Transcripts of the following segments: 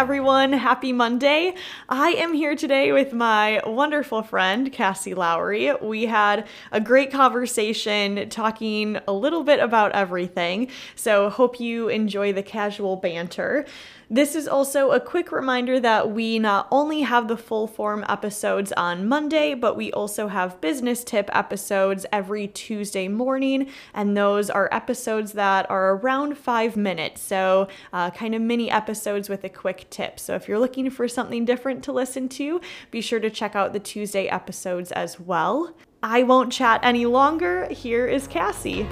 everyone. Happy Monday. I am here today with my wonderful friend, Cassie Lowery. We had a great conversation talking a little bit about everything. So, hope you enjoy the casual banter. This is also a quick reminder that we not only have the full form episodes on Monday, but we also have business tip episodes every Tuesday morning. And those are episodes that are around five minutes. So, uh, kind of mini episodes with a quick tip. So, if you're looking for something different to listen to, be sure to check out the Tuesday episodes as well. I won't chat any longer. Here is Cassie.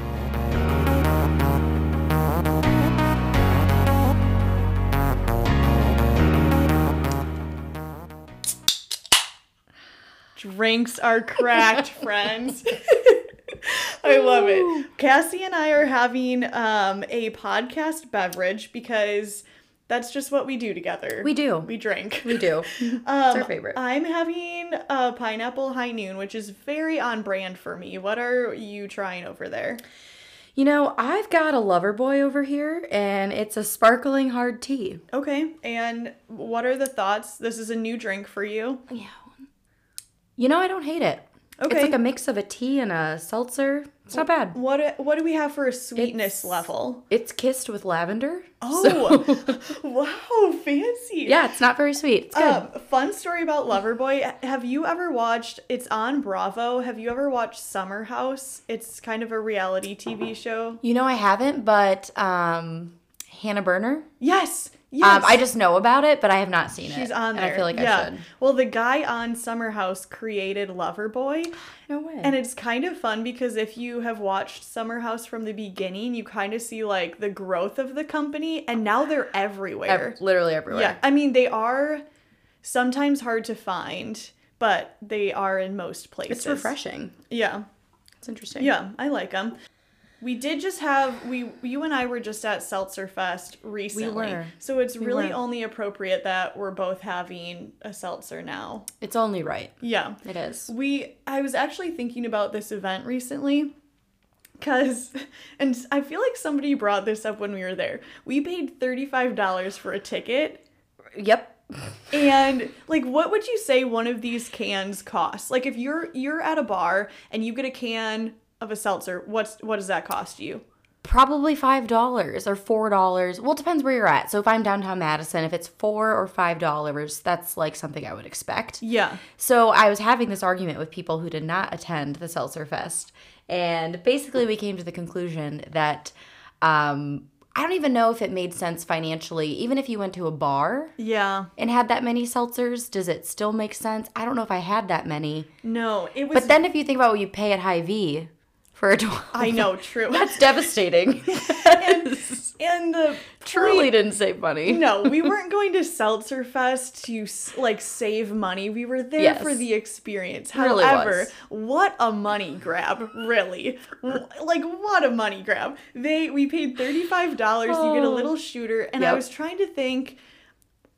Drinks are cracked, friends. I love it. Cassie and I are having um, a podcast beverage because that's just what we do together. We do. We drink. We do. Um, our favorite. I'm having a pineapple high noon, which is very on brand for me. What are you trying over there? You know, I've got a lover boy over here, and it's a sparkling hard tea. Okay, and what are the thoughts? This is a new drink for you. Yeah. You know, I don't hate it. Okay. It's like a mix of a tea and a seltzer. It's not bad. What what do we have for a sweetness It's- level? It's kissed with lavender. Oh, so- wow, fancy. yeah, it's not very sweet. It's good. Um, fun story about Loverboy. Have you ever watched? It's on Bravo. Have you ever watched Summer House? It's kind of a reality TV show. you know, I haven't, but um, Hannah Berner. Yes, yes. Um, I just know about it, but I have not seen it. She's on and there. I feel like yeah. I should. Well, the guy on Summer House created Loverboy, No way. and it's kind of fun because if you have watched Summer House from the beginning, you kind of see like the growth of the company, and now they're everywhere. Ev- literally everywhere. Yeah, I mean they are sometimes hard to find, but they are in most places. It's refreshing. Yeah, It's interesting. yeah, I like them. We did just have we you and I were just at Seltzer Fest recently, We were. so it's We really were. only appropriate that we're both having a seltzer now. It's only right. Yeah, It is. we I was actually thinking about this event recently. Cause, and I feel like somebody brought this up when we were there. We paid thirty-five dollars for a ticket, Yep. and like, what would you say one of these cans costs? Like, if you're you're at a bar and you get a can of a seltzer, what's what does that cost you? Probably five dollars or four dollars. Well, it depends where you're at. So if I'm downtown Madison, if it's four or five dollars, that's like something I would expect. Yeah, So I was having this argument with people who did not attend the Seltzer Fest, and basically we came to the conclusion that um, I don't even know if it made sense financially. Even if you went to a bar yeah. and had that many seltzers, does it still make sense? I don't know if I had that many. No, it was. But then if you think about what you pay at Hy-Vee for a 12, I know, true. that's devastating. and the Truly didn't save money. no, we weren't going to Seltzer Fest to like save money. We were there Yes. for the experience. Really However, was. what a money grab, really. Like what a money grab. They we paid $35, you get a Oh. little shooter, and I was trying to think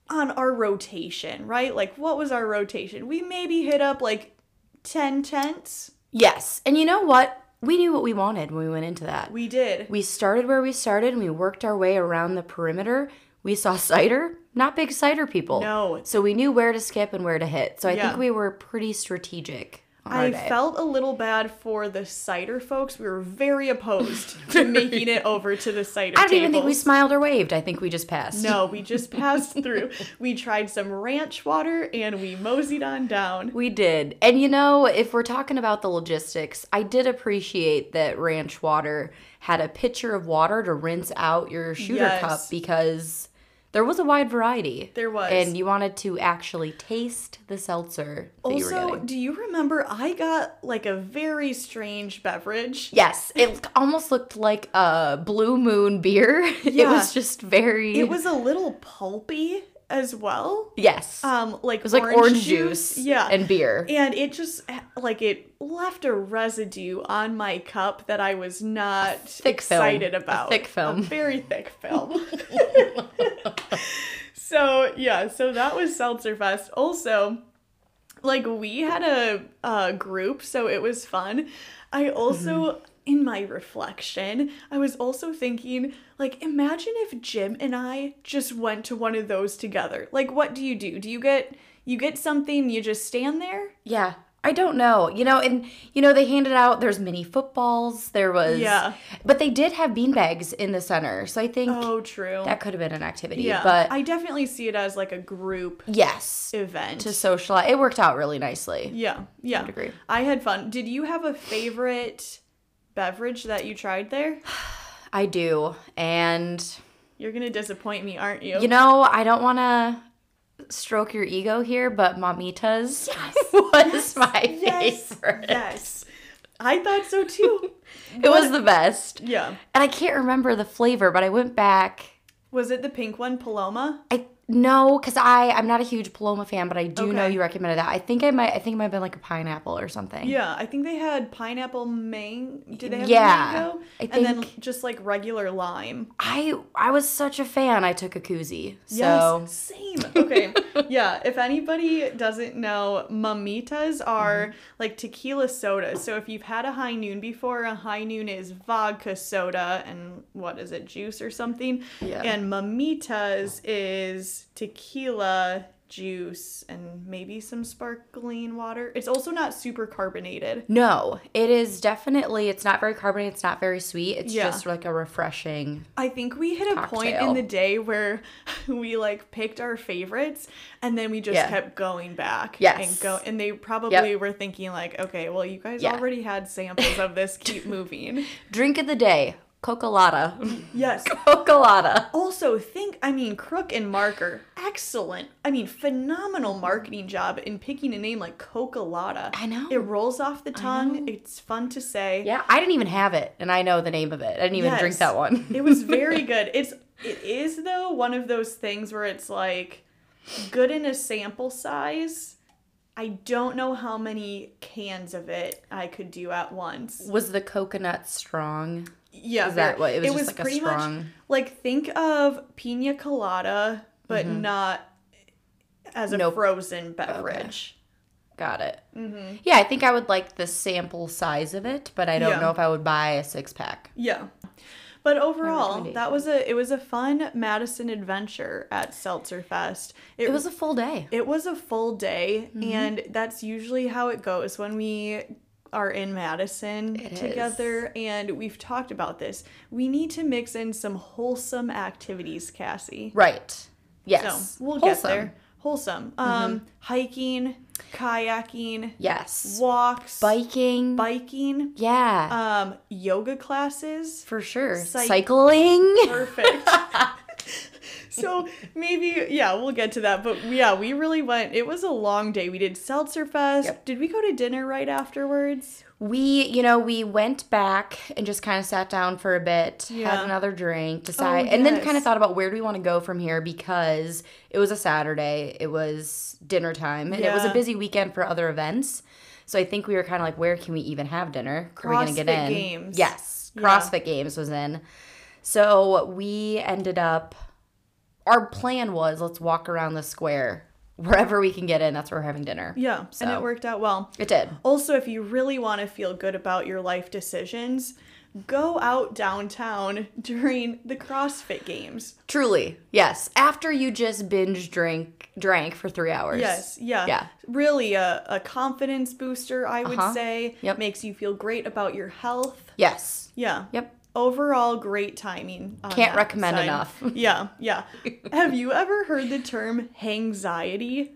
on our rotation, right? Like what was our rotation? We maybe hit up like 10 tents. Yes. And you know what? We knew what we wanted when we went into that. We did. We started where we started and we worked our way around the perimeter. We saw cider, not big cider people. No. So we knew where to skip and where to hit. So I Yeah. think we were pretty strategic. I felt a little bad for the cider folks. We were very opposed to making it over to the cider I don't even think we smiled or waved. I think we just passed. No, we just passed through. We tried some ranch water and we moseyed on down. We did. And you know, if we're talking about the logistics, I did appreciate that Ranch Water had a pitcher of water to rinse out your shooter Yes. cup because there was a wide variety. There was. And you wanted to actually taste the seltzer that you Also, do you remember I got like a very strange beverage? Yes, it almost looked like a blue moon beer. It was just very It was a little pulpy as well. Yes. Um like it was like orange, juice, Yeah. and beer. and it just like it left a residue on my cup that I was not thick film. excited A about. thick film. A very thick film. so yeah, so that was Seltzer Fest. Also, like we had a, a group, so it was fun. I also, mm-hmm. in my reflection, I was also thinking, like, imagine if Jim and I just went to one of those together. Like, what do you do? Do you get you get something, you just stand there? Yeah. I don't know. You know, and you know, they handed out there's mini footballs, there was Yeah. But they did have beanbags in the center. So I think Oh, true. that could have been an activity. yeah, But I definitely see it as like a group yes. event. To socialize. It worked out really nicely. yeah, yeah. would agree. I had fun. Did you have a favorite beverage that you tried there? I do. And You're gonna disappoint me, aren't you? you know, I don't wanna stroke your ego here, but Mamitas was my yes, favorite. yes. I thought so too. It was the best. yeah. And I can't remember the flavor, but I went back. Was it the pink one, Paloma? I no, because I I'm not a huge Paloma fan, but I do know you recommended that. I think I might I think it might have been like a pineapple or something. Yeah, I think they had pineapple mang. Did they have Yeah, mango? I and then think- just like regular lime. I I was such a fan. I took a koozie. So Yes, same. Okay. yeah, if anybody doesn't know, mamitas are Mm-hmm. like tequila soda. So if you've had a high noon before, a high noon is vodka soda and what is it, juice or something? Yeah. And mamitas is tequila juice and maybe some sparkling water. It's also not super carbonated. no, it is definitely it's not very carbonated, it's not very sweet. It's Yeah. just like a refreshing I think we hit a point in the day where we like picked our favorites and then we just Yeah. kept going back Yes. and go and they probably Yep. were thinking like, okay, well you guys Yeah. already had samples of this, keep moving. drink of the day. Cocolata. Yes. Cocolata. Also, think, I mean, Crook and Marker, excellent. I mean, phenomenal marketing job in picking a name like Cocolata. I know. It rolls off the tongue. It's fun to say. Yeah, I didn't even have it, and I know the name of it. I didn't even drink that one. it was very good. It's it is though one of those things where it's like good in a sample size. I don't know how many cans of it I could do at once. Was the coconut strong? Yeah, Is that what- it was just like a pretty strong- much like think of pina colada, but not as a Nope. frozen beverage. Got it. Yeah, I think I would like the sample size of it, but I don't Yeah. know if I would buy a six pack. Yeah. But overall, that was a it was a fun Madison adventure at Seltzer Fest. It was a full day. It was a full day, Mm-hmm. and that's usually how it goes when we are in Madison It together. And we've talked about this. We need to mix in some wholesome activities, Cassie. Right. Yes. So we'll Wholesome. get there. Wholesome. Um, hiking, kayaking, Yes. walks, Biking. biking, yeah. um, yoga classes. for sure. Cyc- Cycling. Perfect. So maybe yeah, we'll get to that. But yeah, we really went. It was a long day. We did Seltzer Fest. Yep. Did we go to dinner right afterwards? We, you know, we went back and just kind of sat down for a bit, Yeah. Oh, had another drink, oh, decide, and then kind of thought about where do we want to go from here because it was a Saturday, it was dinner time, and it was a busy weekend for other events. So I think we were kind of like, where can we even have dinner? Are we gonna get in? Games. Yes, Yeah. CrossFit Games was in. So we ended up. Our plan was let's walk around the square wherever we can get in. That's where we're having dinner. Yeah, and it worked out well. It did. Also, if you really want to feel good about your life decisions, go out downtown during the CrossFit Games. Truly, yes. After you just binge drink drank for three hours. Yes, yeah. Yeah. Really a, a confidence booster, I would Uh-huh. say. Yep. Makes you feel great about your health. Yes. Yeah. Yep. Overall, great timing. Can't recommend side. enough. Yeah, yeah. Have you ever heard the term hangxiety?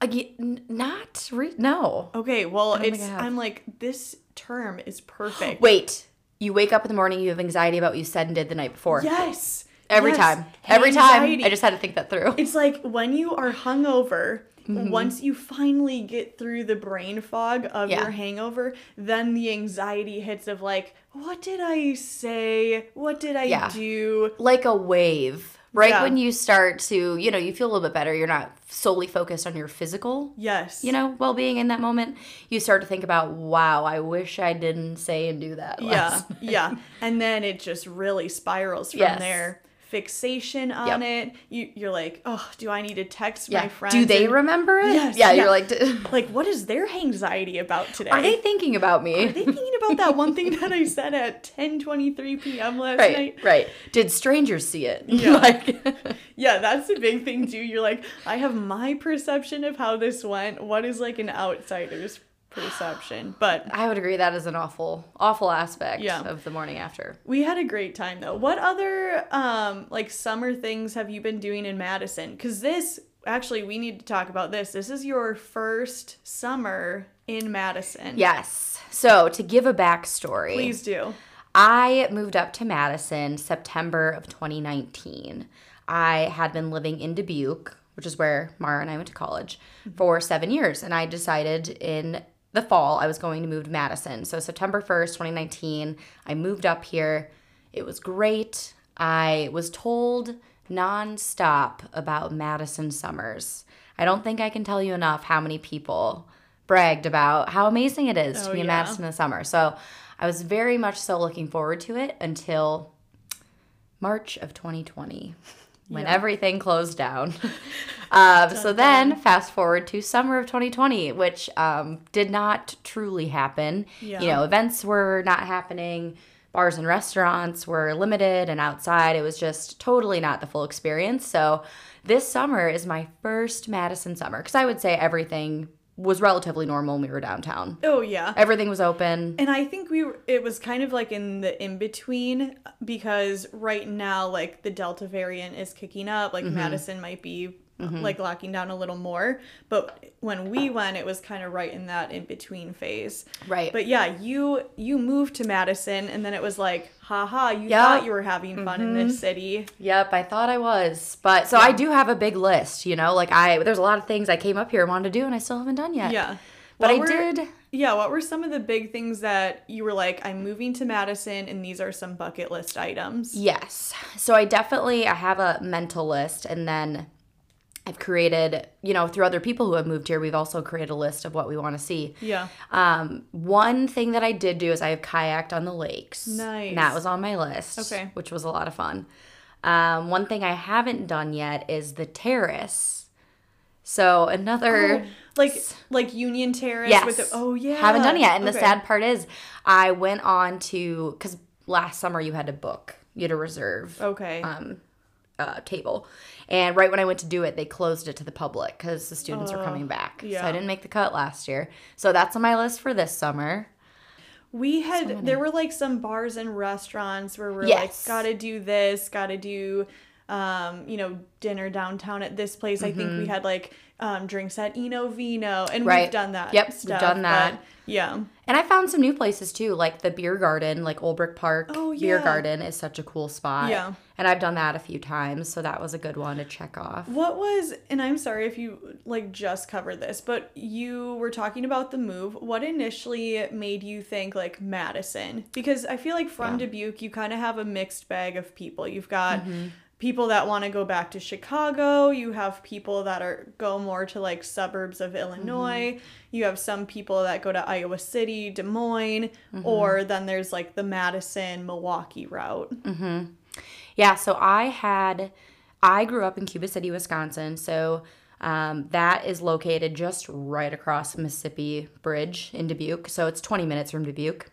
Again, not re- no. Okay, well, it's. I'm like this term is perfect. Wait. You wake up in the morning, you have anxiety about what you said and did the night before. Yes. Every yes, time. Every time. I just had to think that through. It's like when you are hungover, Mm-hmm. once you finally get through the brain fog of Yeah. your hangover, then the anxiety hits of like, what did I say? What did I Yeah. do? like a wave. Right Yeah. when you start to, you know, you feel a little bit better. You're not solely focused on your physical, Yes. you know, well being in that moment. You start to think about, wow, I wish I didn't say and do that. Yeah, yeah. And then it just really spirals from Yes. there. Fixation on Yep. it. You you're like, oh, do I need to text Yeah. my friends? Do they and- remember it? Yes, yeah, yeah. you're like, like what is their anxiety about today? are they thinking about me? Are they thinking about that one thing that I said at 10:23 p.m. last right, night? right. Did strangers see it? Yeah. like, Yeah, that's the big thing too. You're like, I have my perception of how this went. What is like an outsider's perception? But I would agree that is an awful, awful aspect Yeah. of the morning after. we had a great time though. What other um like summer things have you been doing in Madison? Cuz this actually we need to talk about this. This is your first summer in Madison. Yes. So to give a backstory, Please do. I moved up to Madison September of 2019. I had been living in Dubuque, which is where Mara and I went to college, for seven years. And I decided in the fall I was going to move to Madison. So September 1st, 2019, I moved up here. It was great. I was told nonstop about Madison summers. I don't think I can tell you enough how many people bragged about how amazing it is to Oh, be in yeah. Madison in the summer. So I was very much so looking forward to it until March of 2020 when Yeah. everything closed down. um, so then, fast forward to summer of 2020, which um, did not truly happen. Yeah. You know, events were not happening, bars and restaurants were limited, and outside it was just totally not the full experience. So this summer is my first Madison summer because I would say everything was relatively normal when we were downtown. Oh yeah. Everything was open. And I think we were, it was kind of like in the in between because right now like the Delta variant is kicking up, like Mm-hmm. Madison might be like locking down a little more, but when we went it was kind of right in that in between phase. Right. But yeah, you you moved to Madison and then it was like, haha, you Yeah. thought you were having fun in Mm-hmm. this city. Yep, I thought I was. But so I do have a big list, you know, like I there's a lot of things I came up here and wanted to do and I still haven't done yet. Yeah. But What I were- did Yeah, what were some of the big things that you were like, I'm moving to Madison and these are some bucket list items? Yes. So I definitely I have a mental list and then I've created, you know, through other people who have moved here, we've also created a list of what we want to see. Yeah. Um, one thing that I did do is I have kayaked on the lakes. Nice. And that was on my list. Okay. Which was a lot of fun. Um, one thing I haven't done yet is the terrace. So another Like like Union Terrace Yes. with the oh yeah. Haven't done yet. And the sad part is, I went on to because last summer you had to book, you had to reserve Okay. um, uh, table, and right when I went to do it, they closed it to the public because the students were coming back. So yeah. I didn't make the cut last year. So that's on my list for this summer. we had there were like some bars and restaurants where we're Yes. like gotta do this, gotta do um, you know, dinner downtown at this place. I think we had like um drinks at Eno Vino and. Right. we've done that. Yep, we've done that. yeah. And I found some new places too, like the beer garden, like Olbrich Park Oh, yeah, Beer. Garden is such a cool spot. Yeah. And I've done that a few times, so that was a good one to check off. What was and I'm sorry if you like just covered this, but you were talking about the move. What initially made you think like Madison? Because I feel like from Dubuque you kind of have a mixed bag of people. You've got Mm-hmm. People that want to go back to Chicago, you have people that are go more to like suburbs of Illinois. Mm-hmm. You have some people that go to Iowa City, Des Moines, Mm-hmm. or then there's like the Madison Milwaukee route. Mhm. Yeah, so I had, I grew up in Cuba City, Wisconsin. So um, that is located just right across Mississippi Bridge in Dubuque. So it's 20 minutes from Dubuque.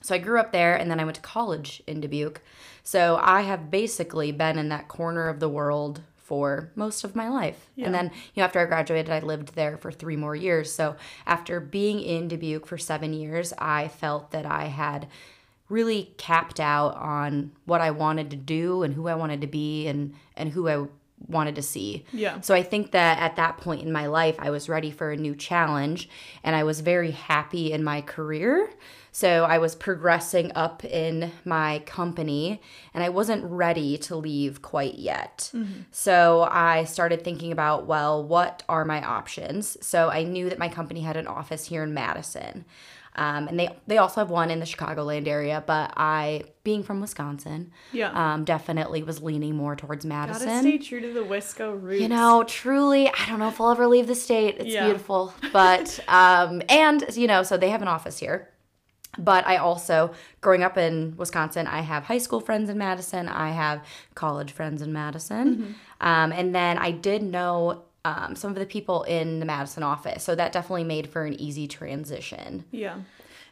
So I grew up there and then I went to college in Dubuque. So I have basically been in that corner of the world for most of my life. Yeah. And then, you know, after I graduated, I lived there for three more years. So after being in Dubuque for seven years, I felt that I had really capped out on what I wanted to do and who I wanted to be and and who I wanted to see. Yeah. So I think that at that point in my life I was ready for a new challenge and I was very happy in my career. So I was progressing up in my company and I wasn't ready to leave quite yet. Mm-hmm. So I started thinking about, well, what are my options? So I knew that my company had an office here in Madison. Um, and they they also have one in the Chicagoland area, but I, being from Wisconsin, Yeah. um, definitely was leaning more towards Gotta Madison. stay true to the Wisco roots. You know, truly, I don't know if I'll ever leave the state. It's Yeah. beautiful, but um, and you know, so they have an office here. But I also, growing up in Wisconsin, I have high school friends in Madison. I have college friends in Madison. Um, and then I did know um, some of the people in the Madison office. So that definitely made for an easy transition. Yeah.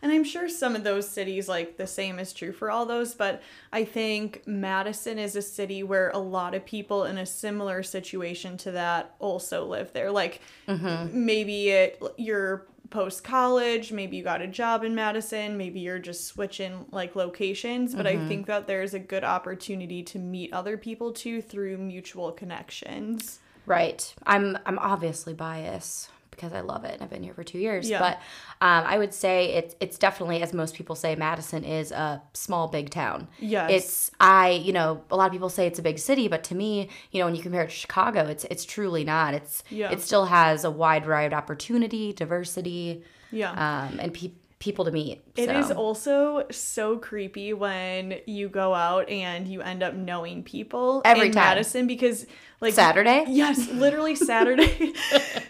And I'm sure some of those cities, like the same is true for all those, but I think Madison is a city where a lot of people in a similar situation to that also live there. Like maybe it, you're post college, maybe you got a job in Madison, maybe you're just switching like locations, but I think that there's a good opportunity to meet other people too through mutual connections. Right. I'm I'm obviously biased because I love it. and I've been here for two years. Yeah. But um, I would say it's it's definitely, as most people say, Madison is a small big town. Yes. It's I you know a lot of people say it's a big city, but to me, you know, when you compare it to Chicago, it's it's truly not. It's Yeah. it still has a wide variety of opportunity, diversity, Yeah. um, and pe- people to meet. It so. is also so creepy when you go out and you end up knowing people Every in time. Madison because like Saturday. Yes, literally Saturday.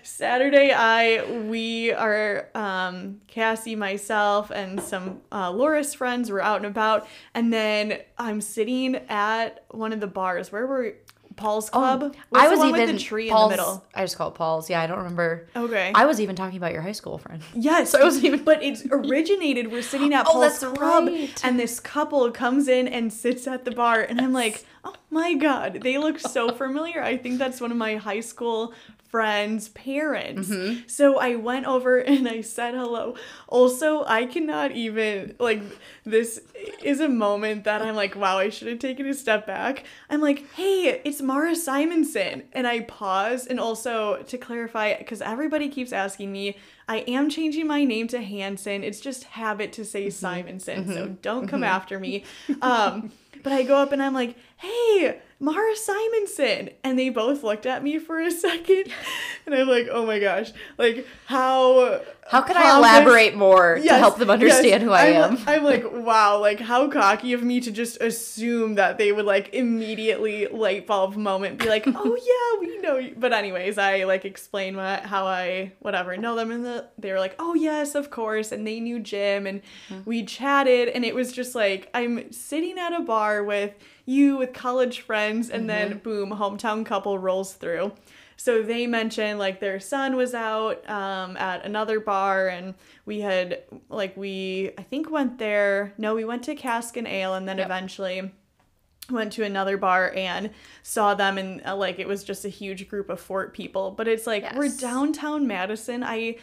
Saturday, I we are um, Cassie, myself, and some uh, Laura's friends were out and about, and then I'm sitting at one of the bars. Where were we? Paul's oh, Club? What's Oh, I was one even with the tree Paul's, in the middle. I just call it Paul's. Yeah, I don't remember. Okay. I was even talking about your high school friend. Yes, So it wasn't even- but it's originated. We're sitting at Oh, Paul's Club, right. and this couple comes in and sits at the bar, and I'm like, oh my god, they look so familiar. I think that's one of my high school friends' parents. Mm-hmm. So I went over and I said hello. Also, I cannot even like this is a moment that I'm like, wow, I should have taken a step back. I'm like, hey, it's Mara Simonson, and I pause. And also to clarify, because everybody keeps asking me, I am changing my name to Hanson. It's just habit to say Simonson, so don't come after me. Um, but I go up and I'm like, hey, Mara Simonson. And they both looked at me for a second. And I'm like, oh my gosh. Like, how. How can I pompous- elaborate more to help them understand yes. who I I'm, am? I'm like, wow, like how cocky of me to just assume that they would like immediately light bulb moment be like, oh yeah, we know you. But anyways, I like explain what how I whatever know them and the they were like, oh yes, of course, and they knew Jim and Mm-hmm. we chatted and it was just like I'm sitting at a bar with you with college friends and Mm-hmm. then boom, hometown couple rolls through. So they mentioned like their son was out um, at another bar, and we had like we I think went there. No, we went to Cask and Ale, and then Yep. eventually went to another bar and saw them, and uh, like it was just a huge group of Fort people. But it's like we're downtown Madison. I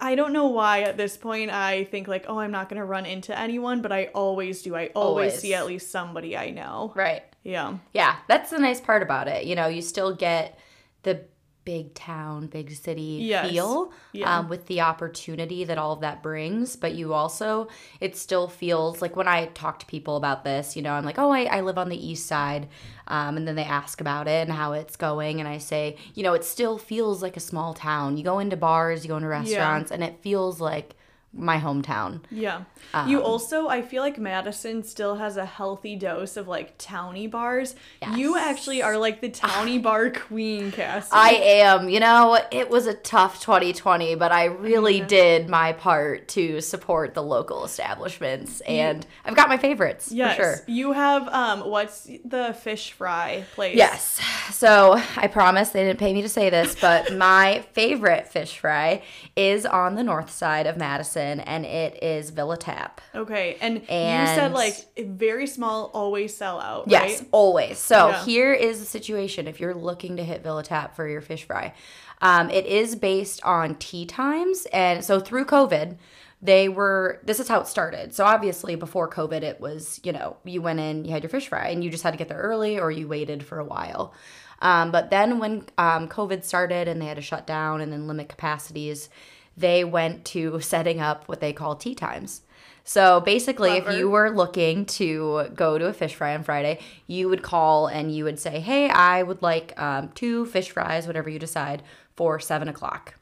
I don't know why at this point I think like oh I'm not gonna run into anyone, but I always do. I always, Always. see at least somebody I know. Right. Yeah. Yeah, that's the nice part about it. You know, you still get the big town, big city Yes. feel Yeah. um, with the opportunity that all of that brings. But you also, it still feels like when I talk to people about this, you know, I'm like, oh, I, I live on the east side. Um, and then they ask about it and how it's going. And I say, you know, it still feels like a small town. You go into bars, you go into restaurants, and it feels like my hometown. Yeah. Um, you also, I feel like Madison still has a healthy dose of like towny bars. You actually are like the towny bar queen, Cassie. I am. You know, it was a tough 2020, but I really did my part to support the local establishments, and I've got my favorites yes. for sure. You have um what's the fish fry place? Yes. So I promise they didn't pay me to say this, but my favorite fish fry is on the north side of Madison, and it is Villa Tap. Okay. And, you said like very small, always sell out. Yes, always. So Yeah. here is the situation if you're looking to hit Villa Tap for your fish fry. Um, it is based on tee times. And so through COVID, they were, this is how it started. So obviously before COVID, it was, you know, you went in, you had your fish fry, and you just had to get there early or you waited for a while. Um, but then when um, COVID started and they had to shut down and then limit capacities, they went to setting up what they call tee times. So basically, if you were looking to go to a fish fry on Friday, you would call and you would say, Hey, I would like um, two fish fries, whatever you decide, for seven o'clock.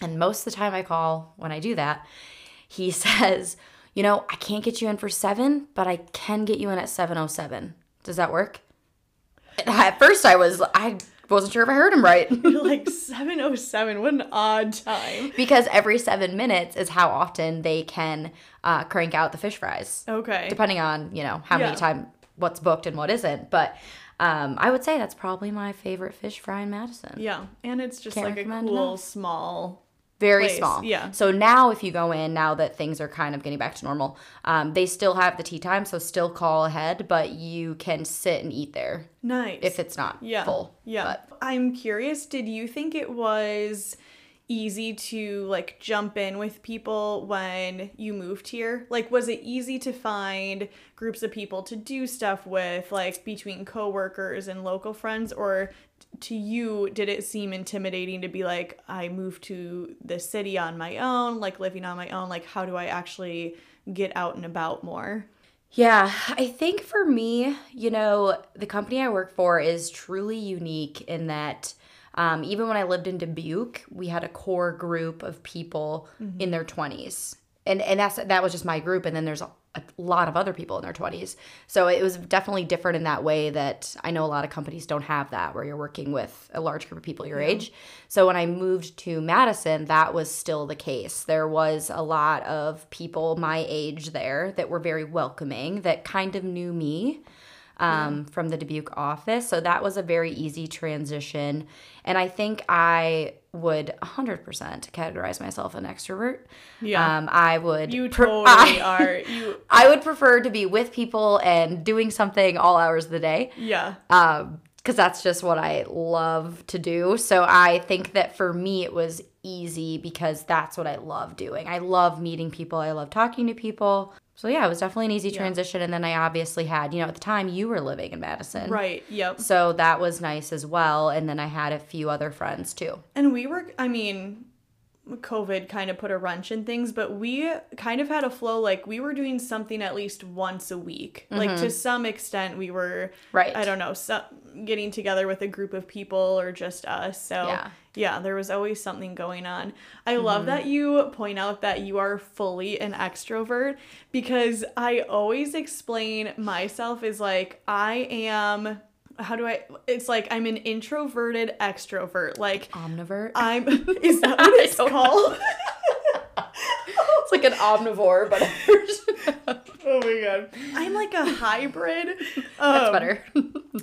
And most of the time I call when I do that, he says, You know, I can't get you in for seven, but I can get you in at 707. Does that work? And At first, I was, I wasn't sure if I heard him right. like 707. What an odd time. because every seven minutes is how often they can uh, crank out the fish fries, Okay. depending on you know how Yeah. many time what's booked and what isn't. But um, I would say that's probably my favorite fish fry in Madison. Yeah. And it's just Can't like a cool, enough. small. Very place, small. yeah. So now, if you go in, now that things are kind of getting back to normal, um, they still have the tee time. So still call ahead, but you can sit and eat there Nice. if it's not yeah. full. Yeah. But I'm curious, did you think it was easy to like jump in with people when you moved here? Like was it easy to find groups of people to do stuff with like between coworkers and local friends or to you did it seem intimidating to be like I moved to the city on my own, like living on my own, like how do I actually get out and about more? Yeah, I think for me, you know, the company I work for is truly unique in that um, even when I lived in Dubuque, we had a core group of people in their 20s. And, and that's that was just my group and then there's a, lot of other people in their 20s so it was definitely different in that way that i know a lot of companies don't have that where you're working with a large group of people your age. So when i moved to madison that was still the case. There was a lot of people my age there that were very welcoming that kind of knew me um, from the Dubuque office. So that was a very easy transition. And I think I would 100% categorize myself an extrovert. Yeah. Um, I would. You pre- totally I- are. You I would prefer to be with people and doing something all hours of the day yeah. um because that's just what I love to do. So I think that for me it was easy because that's what I love doing. I love meeting people. I love talking to people. So yeah, it was definitely an easy transition. And then I obviously had, you know, at the time you were living in Madison. Right. Yep. So that was nice as well. And then I had a few other friends too. And we were, I mean, COVID kind of put a wrench in things, but we kind of had a flow. Like we were doing something at least once a week. Like to mm-hmm. some extent, we were, Right. I don't know, so, getting together with a group of people or just us. So Yeah. yeah, there was always something going on. I love mm-hmm. that you point out that you are fully an extrovert because I always explain myself as like I am. How do I? It's like I'm an introverted extrovert. Like Omnivert. I'm is that what it's called? it's like an omnivore, but oh my god. I'm like a hybrid. that's Um, better.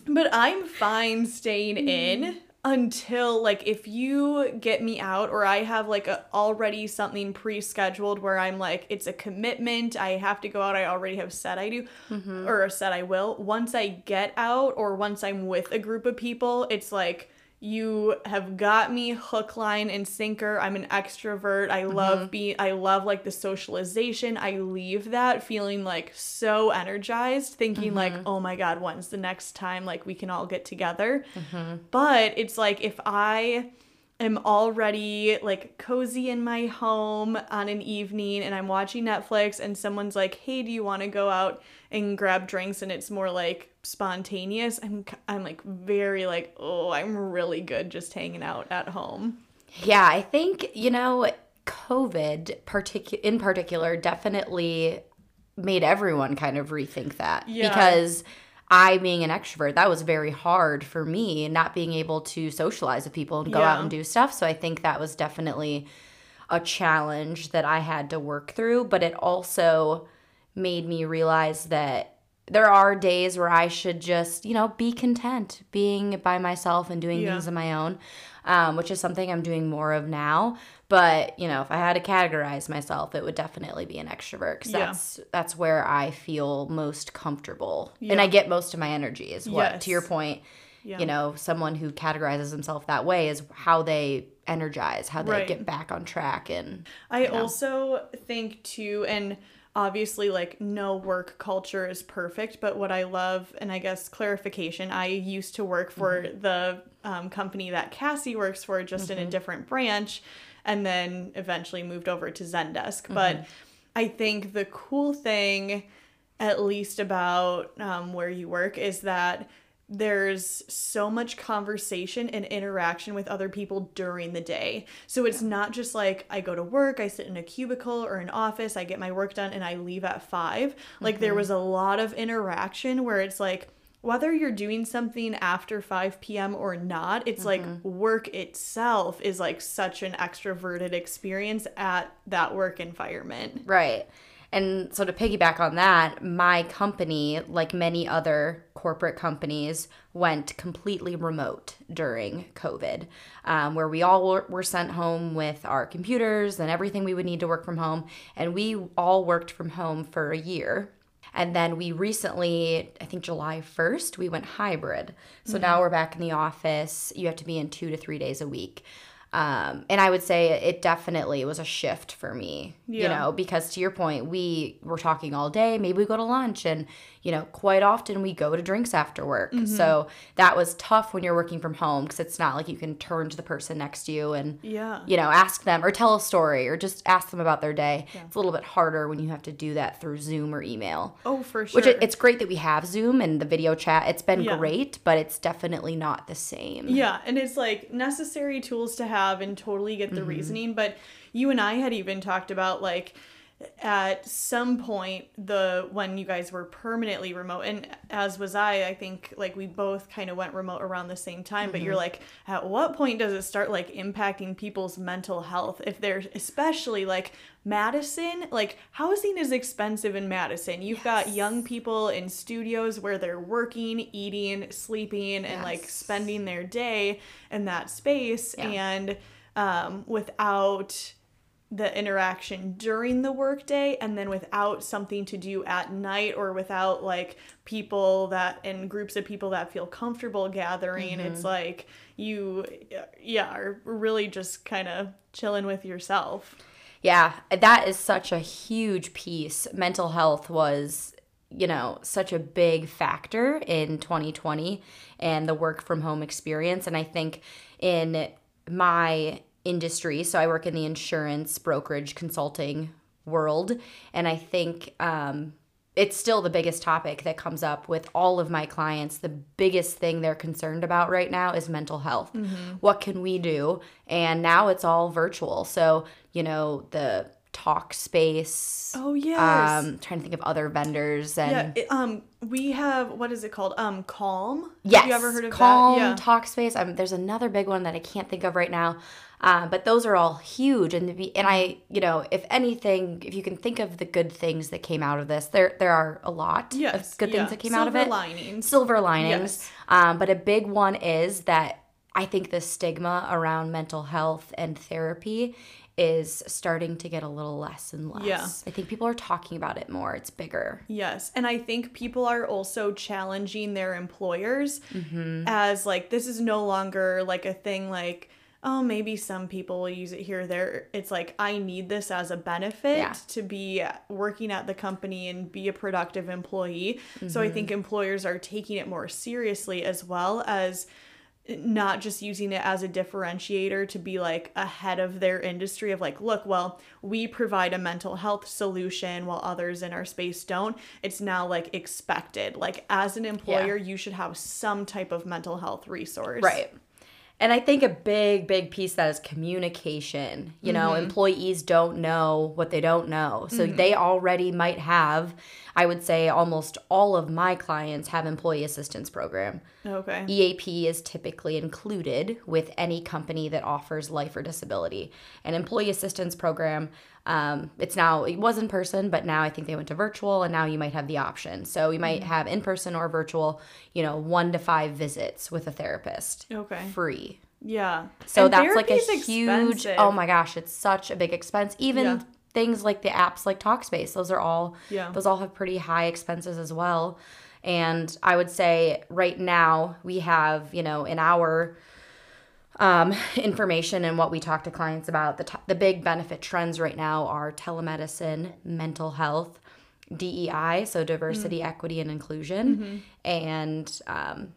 But I'm fine staying in until like if you get me out or I have like a, already something pre-scheduled where I'm like it's a commitment, I have to go out, I already have said I do mm-hmm. or said I will. Once I get out or once I'm with a group of people, it's like you have got me hook line and sinker. I'm an extrovert. I mm-hmm. love being i love like the socialization. I leave that feeling like so energized thinking like mm-hmm. oh my god when's the next time like we can all get together? Mm-hmm. But it's like if i am already like cozy in my home on an evening and i'm watching netflix and someone's like hey do you want to go out and grab drinks and it's more like spontaneous i'm i'm like very like oh i'm really good just hanging out at home Yeah, I think, you know, COVID particu- in particular definitely made everyone kind of rethink that Yeah. because I being an extrovert, that was very hard for me not being able to socialize with people and go out and do stuff. So I think that was definitely a challenge that I had to work through, but it also made me realize that there are days where I should just, you know, be content being by myself and doing Yeah. things on my own, um, which is something I'm doing more of now. But you know, if I had to categorize myself, it would definitely be an extrovert because Yeah. that's that's where I feel most comfortable and I get most of my energy. Is what Yes. to your point. yeah You know, someone who categorizes himself that way is how they energize, how they Right. get back on track, and I also think too, and obviously, like, no work culture is perfect, but what I love, and I guess clarification, I used to work for the um, company that Cassie works for, just in a different branch, and then eventually moved over to Zendesk. But I think the cool thing, at least about um, where you work, is that there's so much conversation and interaction with other people during the day. So it's not just like I go to work, I sit in a cubicle or an office, I get my work done, and I leave at five. Like there mm-hmm. was a lot of interaction where it's like, whether you're doing something after 5 p.m. or not, it's like mm-hmm. work itself is like such an extroverted experience at that work environment. Right. And so to piggyback on that, my company, like many other corporate companies, went completely remote during COVID, um, where we all were, were sent home with our computers and everything we would need to work from home. And we all worked from home for a year. And then we recently, I think July 1st, we went hybrid. So now we're back in the office. You have to be in two to three days a week. Um, and I would say it definitely was a shift for me, you know, because to your point, we were talking all day. Maybe we go to lunch, and, you know, quite often we go to drinks after work. Mm-hmm. So that was tough when you're working from home because it's not like you can turn to the person next to you and, Yeah. you know, ask them or tell a story or just ask them about their day. It's a little bit harder when you have to do that through Zoom or email. Oh, for sure. Which it, it's great that we have Zoom and the video chat. It's been Yeah. great, but it's definitely not the same. Yeah, and it's like necessary tools to have and totally get the reasoning. But you and I had even talked about like at some point the when you guys were permanently remote and as was I I think like we both kind of went remote around the same time but you're like at what point does it start like impacting people's mental health? If they're especially like Madison like housing is expensive in Madison. You've got young people in studios where they're working eating sleeping and like spending their day in that space Yeah. and um, without the interaction during the workday and then without something to do at night or without like people that and groups of people that feel comfortable gathering mm-hmm. it's like you yeah are really just kind of chilling with yourself Yeah, that is such a huge piece. Mental health was, you know, such a big factor in 2020 and the work from home experience. And I think in my industry, so I work in the insurance brokerage consulting world, and I think um, it's still the biggest topic that comes up with all of my clients. The biggest thing they're concerned about right now is mental health. What can we do? And now it's all virtual. So, you know, the Talkspace. Oh, yes. Um, trying to think of other vendors and yeah it, um we have what is it called um calm Yes. have you ever heard of Calm, that yeah Talkspace. Um, there's another big one that I can't think of right now. Um, but those are all huge, and to be, and I, you know, if anything, if you can think of the good things that came out of this, there there are a lot yes of good yeah. things that came out of it. Silver linings Silver linings. Yes. Um, but a big one is that I think the stigma around mental health and therapy is starting to get a little less and less. Yeah. I think people are talking about it more. It's bigger. Yes. And I think people are also challenging their employers Mm-hmm. as like this is no longer like a thing like oh maybe some people will use it here or there it's like i need this as a benefit Yeah. to be working at the company and be a productive employee so i Mm-hmm. think employers are taking it more seriously as well as not just using it as a differentiator to be like ahead of their industry of like look well we provide a mental health solution while others in our space don't. It's now like expected. Like as an employer you should have some type of mental health resource. Right. And I think a big, big piece that is communication. You know, Mm-hmm. employees don't know what they don't know. So they already might have, I would say almost all of my clients have employee assistance program. okay EAP is typically included with any company that offers life or disability. An employee assistance program, um, it's now, it was in person, but now I think they went to virtual and now you might have the option. So you might have in person or virtual, you know, one to five visits with a therapist. Okay. Free. yeah So And that's like a huge, expensive. oh my gosh, it's such a big expense. Even Yeah. things like the apps like Talkspace, those are all, Yeah. those all have pretty high expenses as well. And I would say right now we have, you know, in our um, information and what we talk to clients about, the, t- the big benefit trends right now are telemedicine, mental health, DEI, so diversity, Mm. equity, and inclusion, Mm-hmm. and um,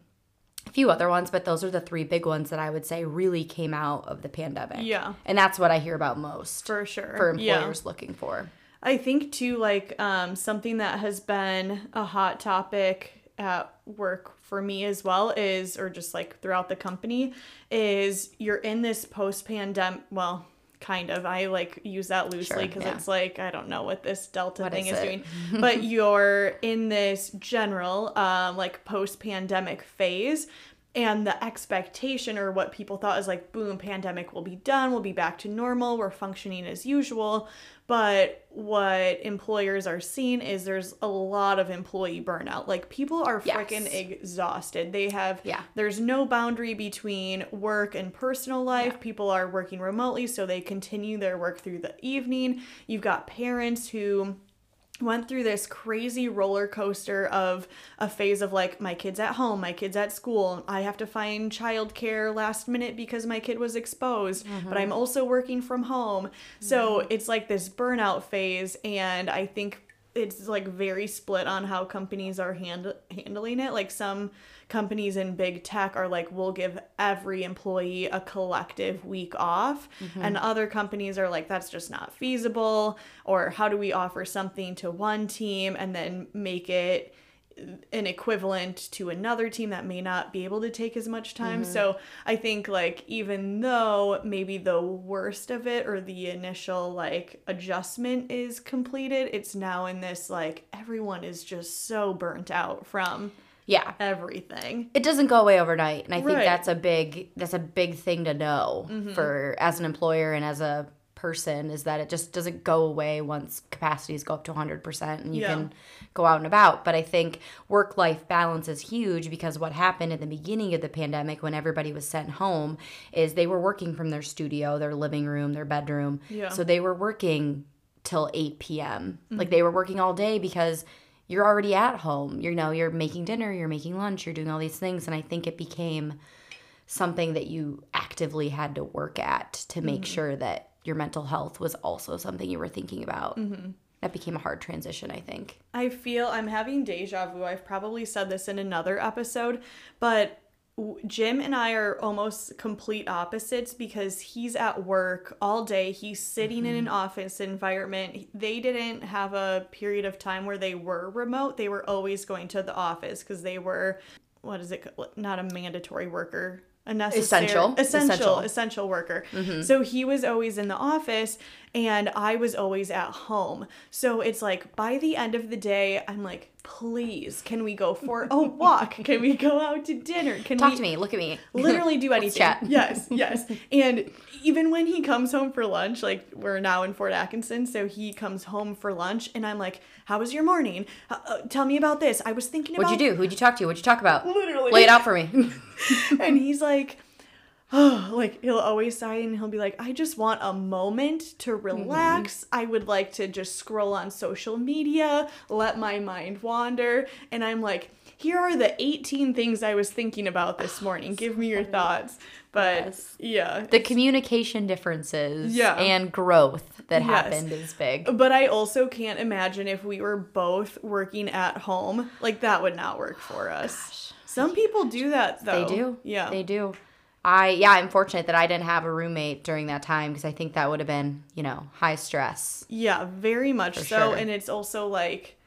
a few other ones, but those are the three big ones that I would say really came out of the pandemic. Yeah. And that's what I hear about most for sure for Yeah. employers looking for. I think too, like um, something that has been a hot topic at work for me as well is, or just like throughout the company, is you're in this post pandemic, well, kind of. I like use that loosely Sure, because yeah. it's like I don't know what this delta What thing is is, doing. but you're in this general um like post-pandemic phase and the expectation or what people thought is like boom pandemic will be done we'll be back to normal we're functioning as usual. But what employers are seeing is there's a lot of employee burnout. Like people are Yes. freaking exhausted. They have Yeah. there's no boundary between work and personal life. People are working remotely so they continue their work through the evening. You've got parents who went through this crazy roller coaster of a phase of like my kids at home, my kids at school. I have to find childcare last minute because my kid was exposed, but I'm mm-hmm. also working from home. So it's like this burnout phase and I think it's like very split on how companies are hand- handling it. Like some companies in big tech are like, we'll give every employee a collective week off. Mm-hmm. And other companies are like, that's just not feasible. Or how do we offer something to one team and then make it an equivalent to another team that may not be able to take as much time. So I think like even though maybe the worst of it or the initial like adjustment is completed, it's now in this like everyone is just so burnt out from Yeah. everything. It doesn't go away overnight, and I think Right. that's a big that's a big thing to know Mm-hmm. for as an employer and as a person is that it just doesn't go away once capacities go up to 100% and you Yeah. can go out and about. But I think work life balance is huge because what happened at the beginning of the pandemic when everybody was sent home is they were working from their studio, their living room, their bedroom. Yeah. So they were working till 8 p.m. Like mm-hmm. they were working all day because you're already at home. You know, you're making dinner, you're making lunch, you're doing all these things. And I think it became something that you actively had to work at to make mm-hmm. sure that your mental health was also something you were thinking about. Mm-hmm. That became a hard transition, I think. I feel I'm having deja vu. I've probably said this in another episode, but Jim and I are almost complete opposites because he's at work all day. He's sitting in an mm-hmm. office environment. They didn't have a period of time where they were remote. They were always going to the office because they were, what is it? Not a mandatory worker. A necessary, Essential. essential, Essential. essential worker. Mm-hmm. So he was always in the office and I was always at home. So it's like by the end of the day, I'm like, please, can we go for a walk? Can we go out to dinner? Can we Talk we to me, look at me. literally do anything? chat. Yes, yes. And even when he comes home for lunch, like we're now in Fort Atkinson, so he comes home for lunch and I'm like, how was your morning? Uh, uh, tell me about this. I was thinking about What'd you do? Who'd you talk to? What'd you talk about? Literally. Lay it out for me. and he's like oh like he'll always sigh and he'll be like i just want a moment to relax mm-hmm. i would like to just scroll on social media let my mind wander and i'm like here are the 18 things i was thinking about this morning give me your thoughts but Yes. yeah the communication differences Yeah. and growth that Yes. happened is big. but i also can't imagine if we were both working at home like that would not work for us some people do that though They do. yeah They do. I yeah, I'm fortunate that I didn't have a roommate during that time because I think that would have been, you know, high stress. Yeah, very much so. sure. And it's also like,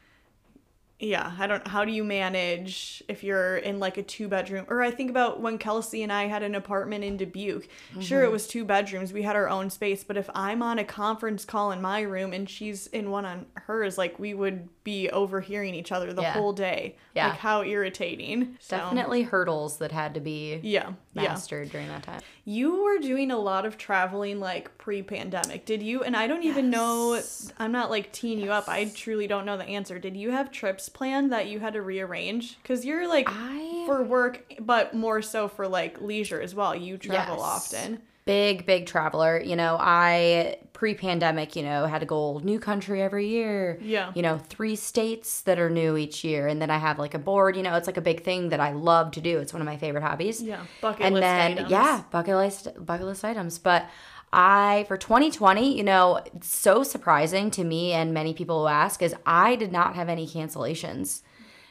yeah, I don't. How do you manage if you're in like a two bedroom? Or I think about when Kelsey and I had an apartment in Dubuque. Sure, Mm-hmm. it was two bedrooms. We had our own space. But if I'm on a conference call in my room and she's in one on hers, like we would be overhearing each other the Yeah. whole day. Yeah. Like how irritating. So, Definitely hurdles that had to be Yeah. Yeah. mastered during that time. You were doing a lot of traveling like pre-pandemic. Did you? And I don't even know. I'm not like teeing you up. I truly don't know the answer. Did you have trips planned that you had to rearrange? Because you're like I for work, but more so for like leisure as well. You travel Yes. often. Big big traveler you know i pre-pandemic you know had a goal new country every year Yeah. you know three states that are new each year and then i have like a board you know it's like a big thing that i love to do it's one of my favorite hobbies Yeah. Bucket and list then items. yeah bucket list bucket list items but i for 2020 you know so surprising to me and many people who ask is i did not have any cancellations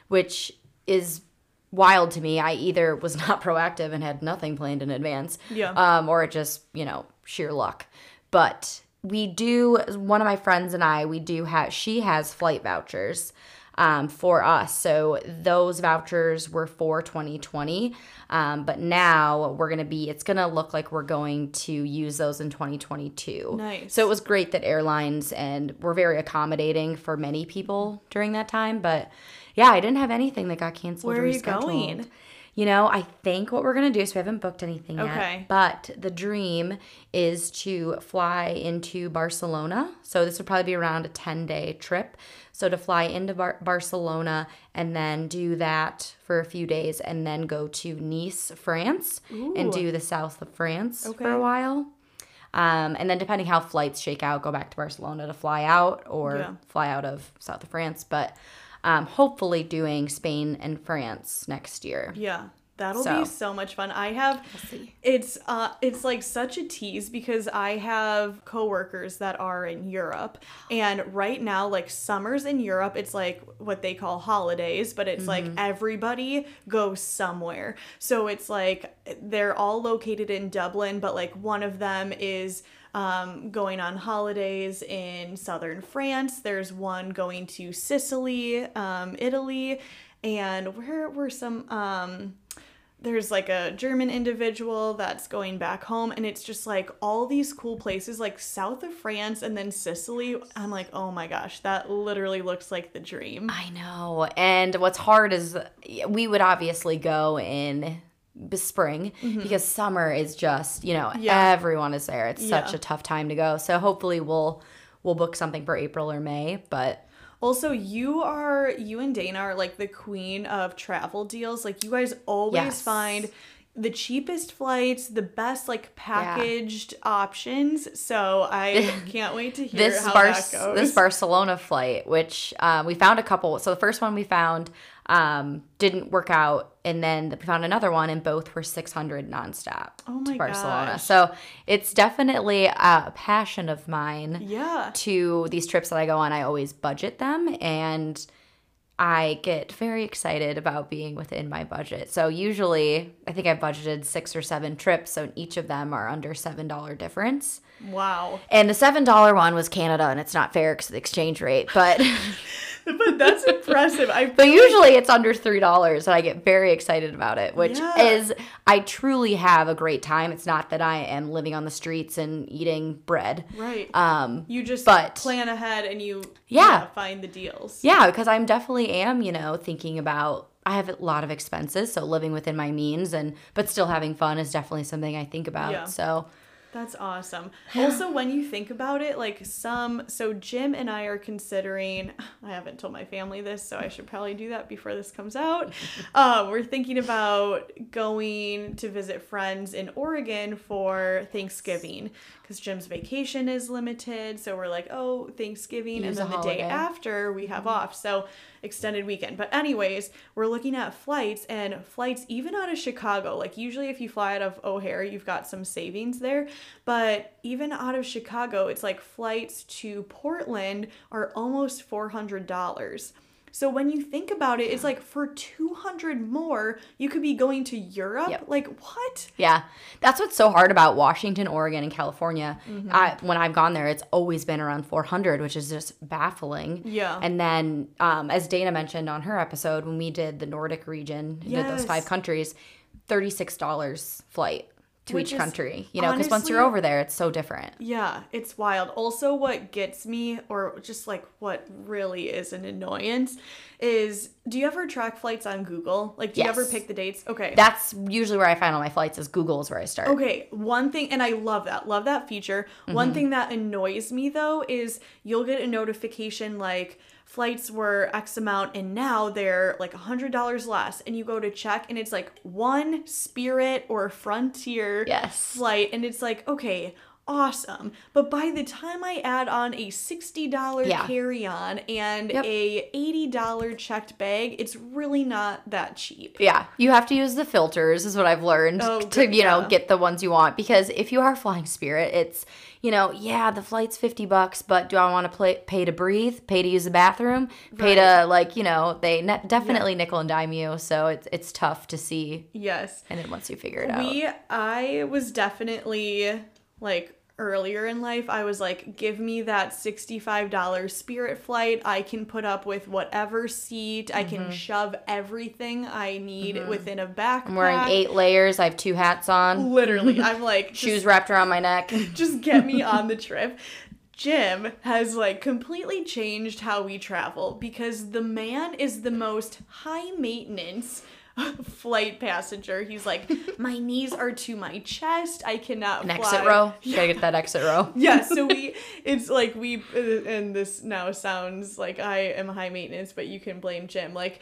which is wild to me i either was not proactive and had nothing planned in advance Yeah. um, or it just you know sheer luck but we do one of my friends and i we do have she has flight vouchers um, for us. So those vouchers were for 2020. Um, but now we're going to be, it's going to look like we're going to use those in 2022. Nice. So it was great that airlines and were very accommodating for many people during that time. But yeah, I didn't have anything that got canceled. Where are you going? You know, I think what we're gonna do, so we haven't booked anything yet. Okay. But the dream is to fly into Barcelona. So this would probably be around a 10 day trip. So to fly into Bar- Barcelona and then do that for a few days and then go to Nice, France, and do the south of France for a while. Um, and then depending how flights shake out, go back to Barcelona to fly out or Yeah. fly out of south of France. But um, hopefully doing Spain and France next year. Yeah. That'll So. be so much fun. I have see. it's uh it's like such a tease because I have coworkers that are in Europe and right now like summers in Europe it's like what they call holidays but it's like Mm-hmm. everybody goes somewhere. So it's like they're all located in Dublin but like one of them is um, going on holidays in southern France. There's one going to Sicily, um, Italy, and where were some um, there's like a German individual that's going back home, and it's just like all these cool places, like south of France and then Sicily. I'm like, oh my gosh, that literally looks like the dream. I know. And what's hard is we would obviously go in spring because summer is just, you know, Mm-hmm. Yeah. everyone is there. It's such a tough time to go. So hopefully we'll we'll book something for April or May, but Also, you are you and Dana are like the queen of travel deals. Like you guys always Yes. find the cheapest flights, the best like packaged options. So I can't wait to hear this how Bar- that goes. this Barcelona flight, which um, we found a couple. So the first one we found um, didn't work out, and then we found another one, and both were six hundred nonstop Oh to Barcelona. gosh. So it's definitely a passion of mine. yeah. To these trips that I go on, I always budget them, and I get very excited about being within my budget. So usually, I think I've budgeted six or seven trips, so each of them are under seven dollar difference. Wow. And the seven dollar one was Canada, and it's not fair because of the exchange rate. But But that's impressive. I but usually it's under three dollars, and I get very excited about it. Which Yeah. is I truly have a great time. It's not that I am living on the streets and eating bread. right. Um, you just but- plan ahead and you Yeah. find the deals. yeah, because I'm definitely am you know thinking about. I have a lot of expenses, so living within my means and but still having fun is definitely something I think about. Yeah. So That's awesome. Also, when you think about it, like some, so Jim and I are considering, I haven't told my family this, so I should probably do that before this comes out. Uh, we're thinking about going to visit friends in Oregon for Thanksgiving because Jim's vacation is limited. So we're like, oh, Thanksgiving. Use and then the day after we have off. So extended weekend. But, anyways, we're looking at flights and flights even out of Chicago. Like, usually if you fly out of O'Hare, you've got some savings there. But even out of Chicago, it's like flights to Portland are almost $400. So when you think about it, it's like for 200 more, you could be going to Europe. Yep. Like, what? Yeah, that's what's so hard about Washington, Oregon, and California. Mm-hmm. I, when I've gone there, it's always been around 400, which is just baffling. Yeah. And then, um, as Dana mentioned on her episode, when we did the Nordic region, did those five countries, $36 flight to Which each is country. You know, because once you're over there, it's so different. Yeah, it's wild. Also, what gets me, or just like what really is an annoyance, is do you ever track flights on Google? Like, do you ever pick the dates? Okay. That's usually where I find all my flights is Google is where I start. Okay, one thing, and I love that, love that feature. One mm-hmm. thing that annoys me though is you'll get a notification like flights were X amount and now they're like a hundred dollars less, and you go to check and it's like one Spirit or Frontier Yes. flight, and it's like okay. Awesome. But by the time I add on a $60 Yeah. carry on and Yep. a $80 checked bag, it's really not that cheap. Yeah, you have to use the filters, is what I've learned Oh, to, you know, get the ones you want. Because if you are flying Spirit, it's, you know, yeah, the flight's 50 bucks, but do I want to play, pay to breathe, pay to use the bathroom, pay to, like, you know, they ne- definitely nickel and dime you. So it's, it's tough to see. Yes. And then once you figure it out. We, I was definitely like earlier in life, I was like, give me that $65 spirit flight. I can put up with whatever seat. I Mm-hmm. can shove everything I need within a backpack. I'm wearing eight layers. I have two hats on, Literally, I'm like, just shoes wrapped around my neck. just get me on the trip. Jim has like completely changed how we travel because the man is the most high maintenance flight passenger. He's like, my knees are to my chest. I cannot An fly. exit row. Gotta get that exit row. Yeah, so we, it's like we, and this now sounds like I am high maintenance, but you can blame Jim. Like,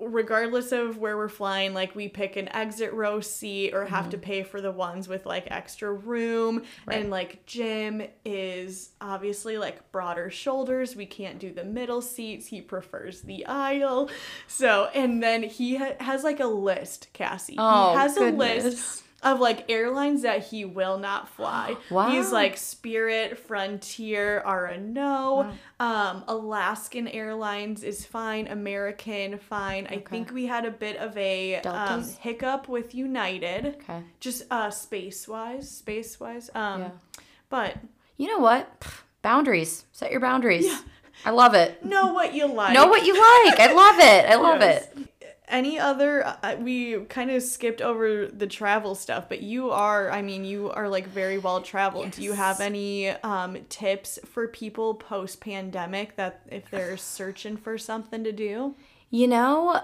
regardless of where we're flying, like we pick an exit row seat or have to mm-hmm. pay for the ones with like extra room. And like Jim is obviously like broader shoulders. We can't do the middle seats. He prefers the aisle. So, and then he ha- has like a list, Cassie. Oh, he has a goodness. list of like airlines that he will not fly. Wow. He's like Spirit, Frontier are a no. Um, Alaskan Airlines is fine. American fine. Okay. I think we had a bit of a um, hiccup with United. Okay. Just uh, space wise, space wise. Um, Yeah. but You know what? Boundaries. Set your boundaries. Yeah. I love it. know what you like. Know what you like. I love it. I love Yes. it. Any other? Uh, we kind of skipped over the travel stuff, but you are. I mean, you are like very well traveled. Do you have any um, tips for people post pandemic that if they're searching for something to do? You know,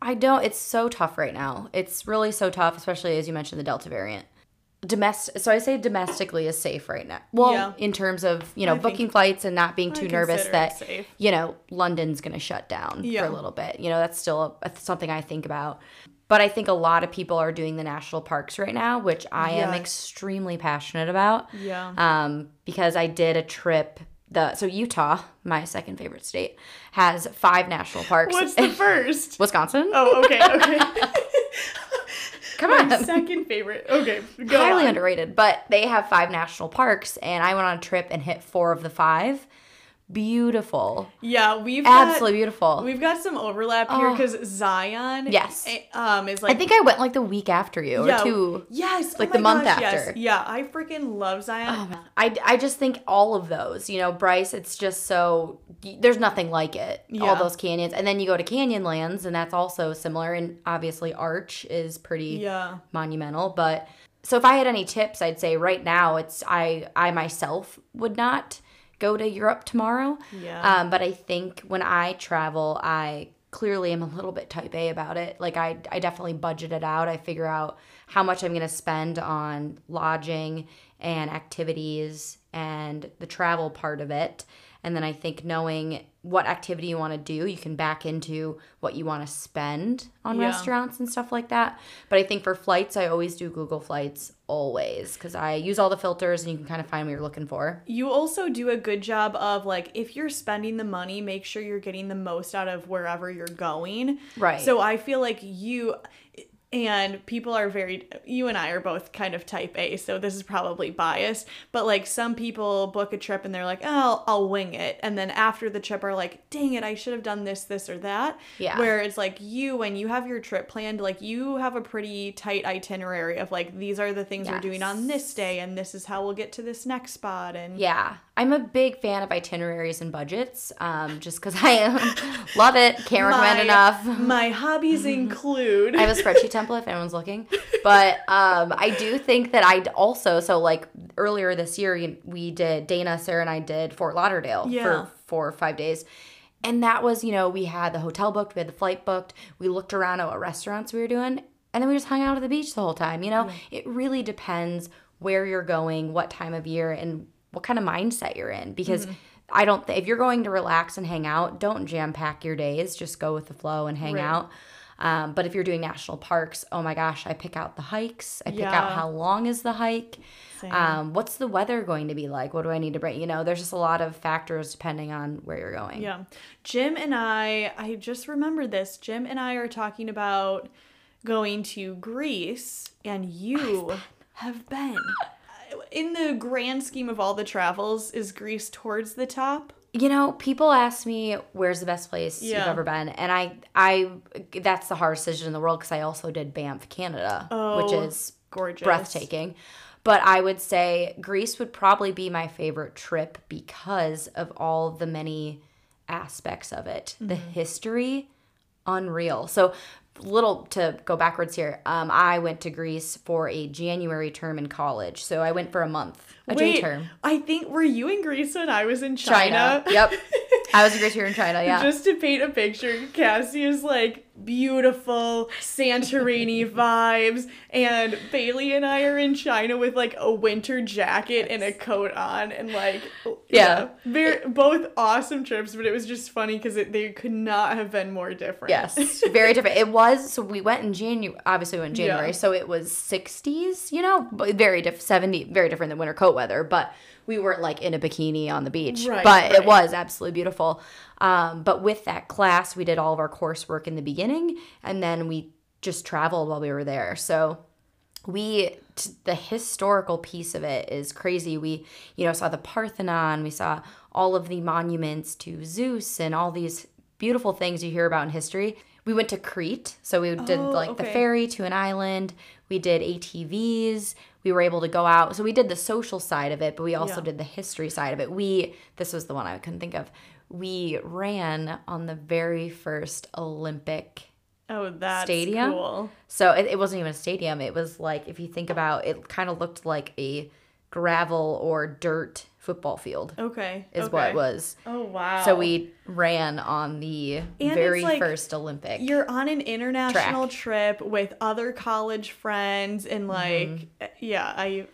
I don't. It's so tough right now. It's really so tough, especially as you mentioned the Delta variant. Domestic. So I say domestically is safe right now. Well, Yeah. in terms of you know I booking flights and not being too nervous that safe. you know London's going to shut down Yeah. for a little bit. You know, that's still a, something I think about. But I think a lot of people are doing the national parks right now, which I am extremely passionate about. Yeah. um, because I did a trip. The so Utah, my second favorite state, has five national parks. What's the first? Wisconsin? Oh, okay, okay. Come My on, second favorite. Okay, go highly on. underrated. But they have five national parks, and I went on a trip and hit four of the five. Beautiful, Yeah, we've got, absolutely beautiful. We've got some overlap here Oh. because Zion. Yes. eh, Um, is like I think I went like the week after you yeah, or two. Yes, like oh the month gosh, yes. after. Yeah, I freaking love Zion. Oh, man. I, I just think all of those, you know, Bryce, it's just so, there's nothing like it. Yeah. All those canyons. And then you go to Canyonlands, and that's also similar. And obviously, Arch is pretty Yeah. monumental. But so if I had any tips, I'd say right now, it's I, I myself would not go to Europe tomorrow. Yeah. Um, but I think when I travel, I clearly am a little bit type A about it. Like I, I definitely budget it out. I figure out how much I'm going to spend on lodging and activities and the travel part of it. And then I think knowing what activity you want to do, you can back into what you want to spend on Yeah. restaurants and stuff like that. But I think for flights, I always do Google Flights always because I use all the filters and you can kind of find what you're looking for. You also do a good job of like if you're spending the money, make sure you're getting the most out of wherever you're going. Right. So I feel like you and people are very you and I are both kind of type A, so this is probably biased, but like some people book a trip and they're like, "Oh, I'll, wing it." And then after the trip are like, "Dang it, I should have done this this or that." Yeah. Where it's like you when you have your trip planned, like you have a pretty tight itinerary of like these are the things we're doing on this day and this is how we'll get to this next spot and Yeah, I'm a big fan of itineraries and budgets, um, just because I um, love it. Can't recommend My- enough. My hobbies include. I have a spreadsheet template if anyone's looking, but um, I do think that I also so like earlier this year we did Dana, Sarah, and I did Fort Lauderdale Yeah. for four or five days. And that was, you know, we had the hotel booked, we had the flight booked, we looked around at what restaurants we were doing, and then we just hung out at the beach the whole time. You know, it really depends where you're going, what time of year, and what kind of mindset you're in. Because I don't, th- if you're going to relax and hang out, don't jam pack your days. Just go with the flow and hang Right. out. Um, but if you're doing national parks, oh my gosh, I pick out the hikes. I pick Yeah. out how long is the hike. Um, what's the weather going to be like? What do I need to bring? You know, there's just a lot of factors depending on where you're going. Yeah. Jim and I, I just remembered this. Jim and I are talking about going to Greece, and you have been. In the grand scheme of all the travels, is Greece towards the top? You know, people ask me where's the best place Yeah. you've ever been, and I, I, that's the hardest decision in the world because I also did Banff, Canada, which Oh, is Gorgeous. breathtaking. But I would say Greece would probably be my favorite trip because of all the many aspects of it. The mm-hmm. history, unreal. So, little to go backwards here. Um, I went to Greece for a January term in college. So I went for a month, a J Wait, term. I think were you in Greece when I was in China? China. Yep. I was in Greece here in China. Yeah. Just to paint a picture, Cassie is like beautiful Santorini vibes, and Bailey and I are in China with like a winter jacket and a coat on, and like Yeah. very both awesome trips. But it was just funny because they could not have been more different. Yes, very different. It was so we went in January. Obviously, we went in January, Yeah. so it was 60s. You know, very different. 70, very different than winter coat weather. But we weren't like in a bikini on the beach. Right, but right. it was absolutely beautiful. Um, but with that class, we did all of our coursework in the beginning, and then we just traveled while we were there. So we t- the historical piece of it is crazy we you know saw the parthenon we saw all of the monuments to zeus and all these beautiful things you hear about in history we went to crete so we did Oh, like the ferry to an island we did atvs we were able to go out so we did the social side of it but we also Yeah. did the history side of it we this was the one i couldn't think of we ran on the very first olympic Oh, that's Stadium? cool. so it, it wasn't even a stadium. It was like, if you think about it, kind of looked like a gravel or dirt football field, Okay. is okay. what it was. Oh wow. So we ran on the it's very like first Olympic. You're on an international trip with other college friends, and like, yeah, I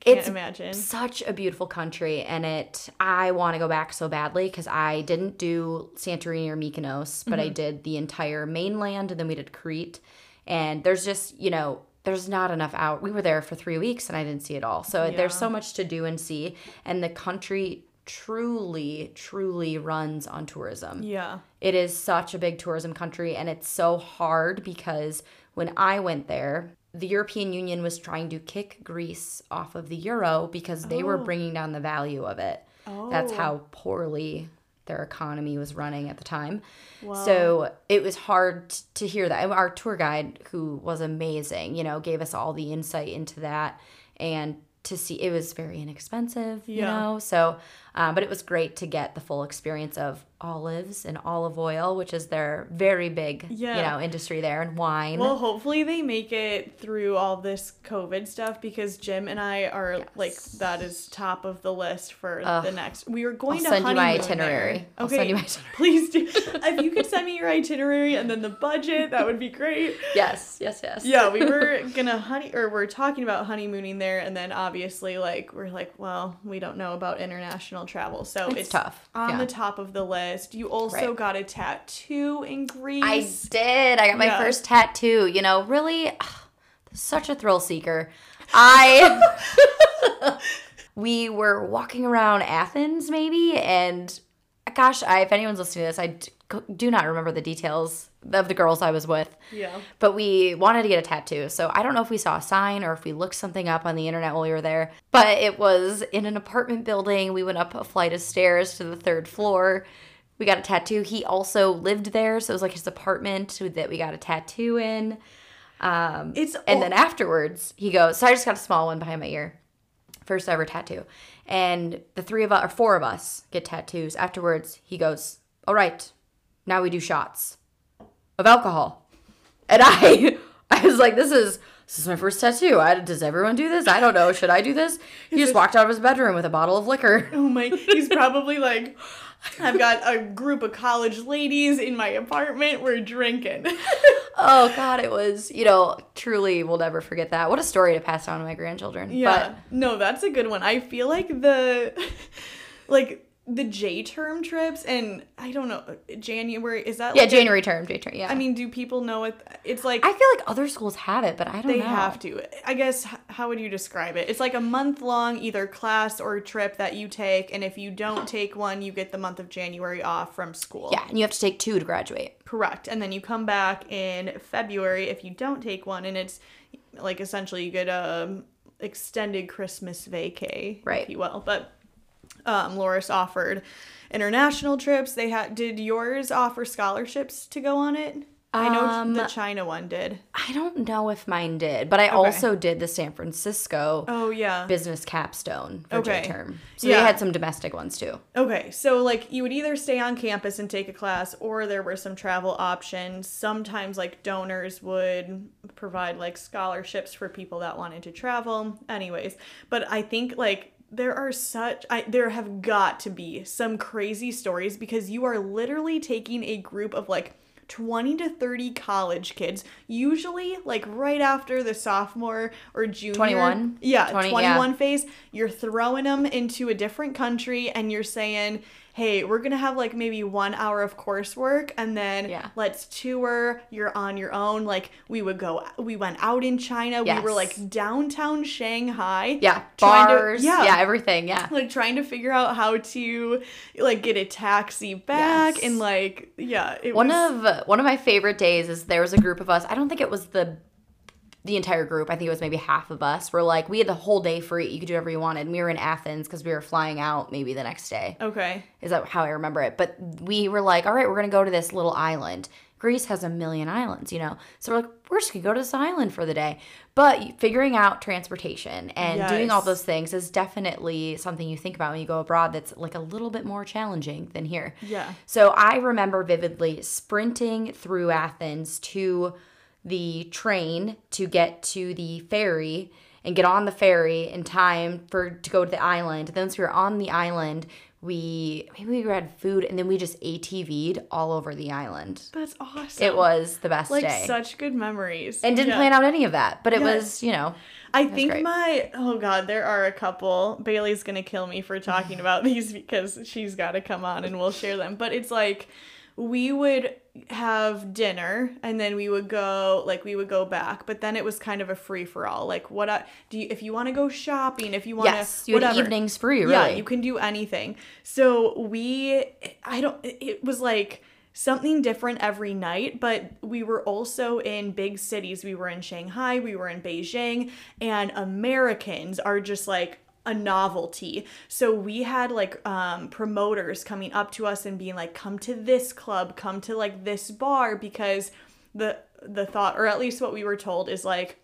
can't It's imagine. Such a beautiful country, and it. I want to go back so badly because I didn't do Santorini or Mykonos, but Mm-hmm. I did the entire mainland, and then we did Crete. And there's just you know there's not enough out. We were there for three weeks, and I didn't see it all. So there's so much to do and see, and the country truly, truly runs on tourism. Yeah. It is such a big tourism country, and it's so hard because when I went there, the European Union was trying to kick Greece off of the euro because they were Oh. bringing down the value of it. Oh. That's how poorly their economy was running at the time. Wow. So it was hard to hear that. Our tour guide, who was amazing, you know, gave us all the insight into that and to see it was very inexpensive, you know. So, um, but it was great to get the full experience of olives and olive oil, which is their very big, Yeah. you know, industry there, and wine. Well, hopefully they make it through all this COVID stuff because Jim and I are like that is top of the list for the next. We were going I'll to send you my itinerary. there. Okay, send you my itinerary. please do. if you could send me your itinerary and then the budget, that would be great. yes, yes, yes. Yeah, we were gonna honey or we're talking about honeymooning there, and then obviously like we're like, well, we don't know about international travel, so It's tough, on yeah. the top of the list. You also Right. got a tattoo in Greece. I did. I got my Yeah. first tattoo. You know, really, such a thrill seeker. I. we were walking around Athens, maybe, and gosh, I, if anyone's listening to this, I do not remember the details of the girls I was with. Yeah. But we wanted to get a tattoo. So I don't know if we saw a sign or if we looked something up on the internet while we were there. But it was in an apartment building. We went up a flight of stairs to the third floor. We got a tattoo. He also lived there. So it was like his apartment that we got a tattoo in. Um, It's and then afterwards, he goes, So I just got a small one behind my ear. First ever tattoo. And the three of us, or four of us, get tattoos. Afterwards, he goes, All right, now we do shots of alcohol. And I I was like, this is this is my first tattoo. I, does everyone do this? I don't know. Should I do this? He just walked out of his bedroom with a bottle of liquor. Oh my, he's probably like, I've got a group of college ladies in my apartment. We're drinking. Oh God, it was, you know, truly we'll never forget that. What a story to pass on to my grandchildren. Yeah. no, that's a good one. I feel like the like the J term trips and I don't know January is that yeah, like a- January term, J term, yeah. I mean, do people know it? It's like I feel like other schools have it, but I don't they know. have to. I guess how would you describe it? It's like a month long either class or trip that you take and if you don't take one, you get the month of January off from school. Yeah, and you have to take two to graduate. Correct. And then you come back in February if you don't take one, and it's like essentially you get a extended Christmas vacay, Right. if you will. But um, Loras offered international trips. They had. Did yours offer scholarships to go on it? I know Um, the China one did. I don't know if mine did, but I also did the San Francisco Oh yeah. business capstone for Okay. Term. So Yeah. they had some domestic ones too. Okay, so like you would either stay on campus and take a class, or there were some travel options. Sometimes like donors would provide like scholarships for people that wanted to travel. Anyways, but I think like there are such I there have got to be some crazy stories because you are literally taking a group of like 20 to 30 college kids, usually like right after the sophomore or junior 21? Yeah, 20, 21 yeah. phase, you're throwing them into a different country and you're saying, hey, we're going to have like maybe one hour of coursework and then Yeah. let's tour. You're on your own. Like we would go, we went out in China. We were like downtown Shanghai. Yeah, trying to- bars. yeah. everything. Yeah. Like trying to figure out how to like get a taxi back Yes. and like, yeah. It One was, of one of my favorite days is there was a group of us. I don't think it was the the entire group. I think it was maybe half of us. We're like we had the whole day free. You could do whatever you wanted. And we were in Athens because we were flying out maybe the next day. Okay. Is that how I remember it? But we were like, all right, we're gonna go to this little island. Greece has a million islands, you know. So we're like, we're just gonna go to this island for the day. But figuring out transportation and doing all those things is definitely something you think about when you go abroad. That's like a little bit more challenging than here. Yeah. So I remember vividly sprinting through Athens to the train to get to the ferry and get on the ferry in time for to go to the island. Then once we were on the island, we maybe we had food and then we just ATV'd all over the island. That's awesome. It was the best like day. such good memories. and didn't Yeah. plan out any of that, but it Yes. was, you know, I think great. my oh god, there are a couple. Bailey's gonna kill me for talking about these because she's got to come on and we'll share them. But it's like we would have dinner and then we would go like we would go back but then it was kind of a free for all like what I, do you if you want to go shopping if you want to yes, you whatever evenings free, really. yeah, you can do anything. So we, I don't, it was like something different every night, but we were also in big cities. We were in Shanghai, we were in Beijing, and Americans are just like, a novelty. So we had like um promoters coming up to us and being like come to this club, come to like this bar because the the thought or at least what we were told is like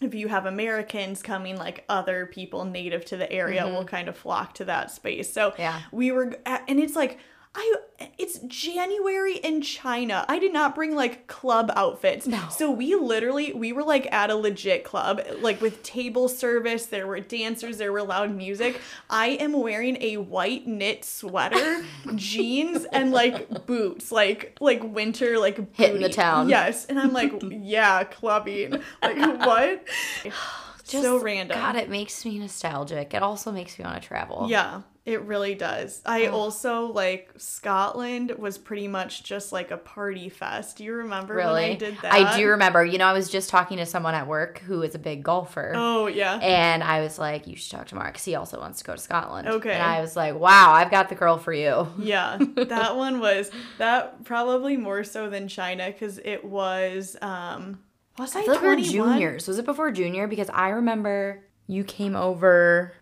if you have Americans coming, like other people native to the area will kind of flock to that space. So Mm-hmm. Yeah. we were, and it's like, I, it's January in China. I did not bring like club outfits. No. So we literally, we were like at a legit club, like with table service. There were dancers, there were loud music. I am wearing a white knit sweater, jeans, and like boots, like, like winter, like Hitting the town. Yes. And I'm like, yeah, clubbing. Like, what? so random. God, it makes me nostalgic. It also makes me want to travel. Yeah, it really does. I also like Scotland was pretty much just like a party fest. Do you remember Really? when I did that? I do remember. You know, I was just talking to someone at work who is a big golfer. Oh yeah. And I was like, you should talk to Mark because he also wants to go to Scotland. Okay. And I was like, wow, I've got the girl for you. Yeah, that one was that probably more so than China because it was um was I, I like we were juniors. Was it before junior? Because I remember you came over.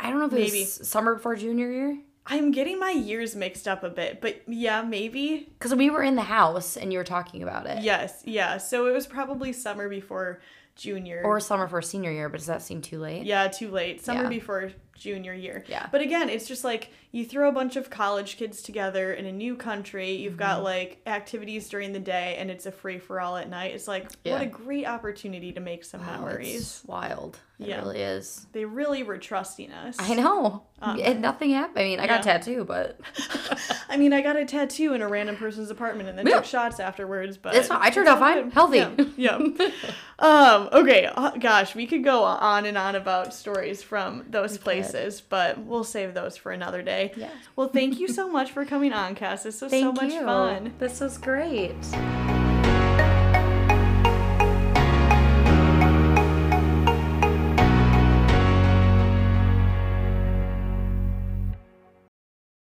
I don't know if it Maybe. was summer before junior year. I'm getting my years mixed up a bit, but yeah, maybe. Because we were in the house and you were talking about it. Yes, yeah. So it was probably summer before junior. Or summer for senior year, but does that seem too late? Yeah, too late. Summer Yeah. before junior year. Yeah. But again, it's just like you throw a bunch of college kids together in a new country. You've got Mm-hmm. like activities during the day and it's a free for all at night. It's like Yeah. what a great opportunity to make some Wow, memories. It's wild. It Yeah. really is. They really were trusting us. I know. and nothing happened. I mean, I got a. Tattoo, but I mean, I got a tattoo in a random person's apartment and then Yeah. took shots afterwards, but It's fine. I turned out fine. Healthy. Yeah. yeah. um, okay, uh, gosh, we could go on and on about stories from those places, but we'll save those for another day. Yeah. Well, thank you so much for coming on, Cass. This was thank so much you. fun. This was great.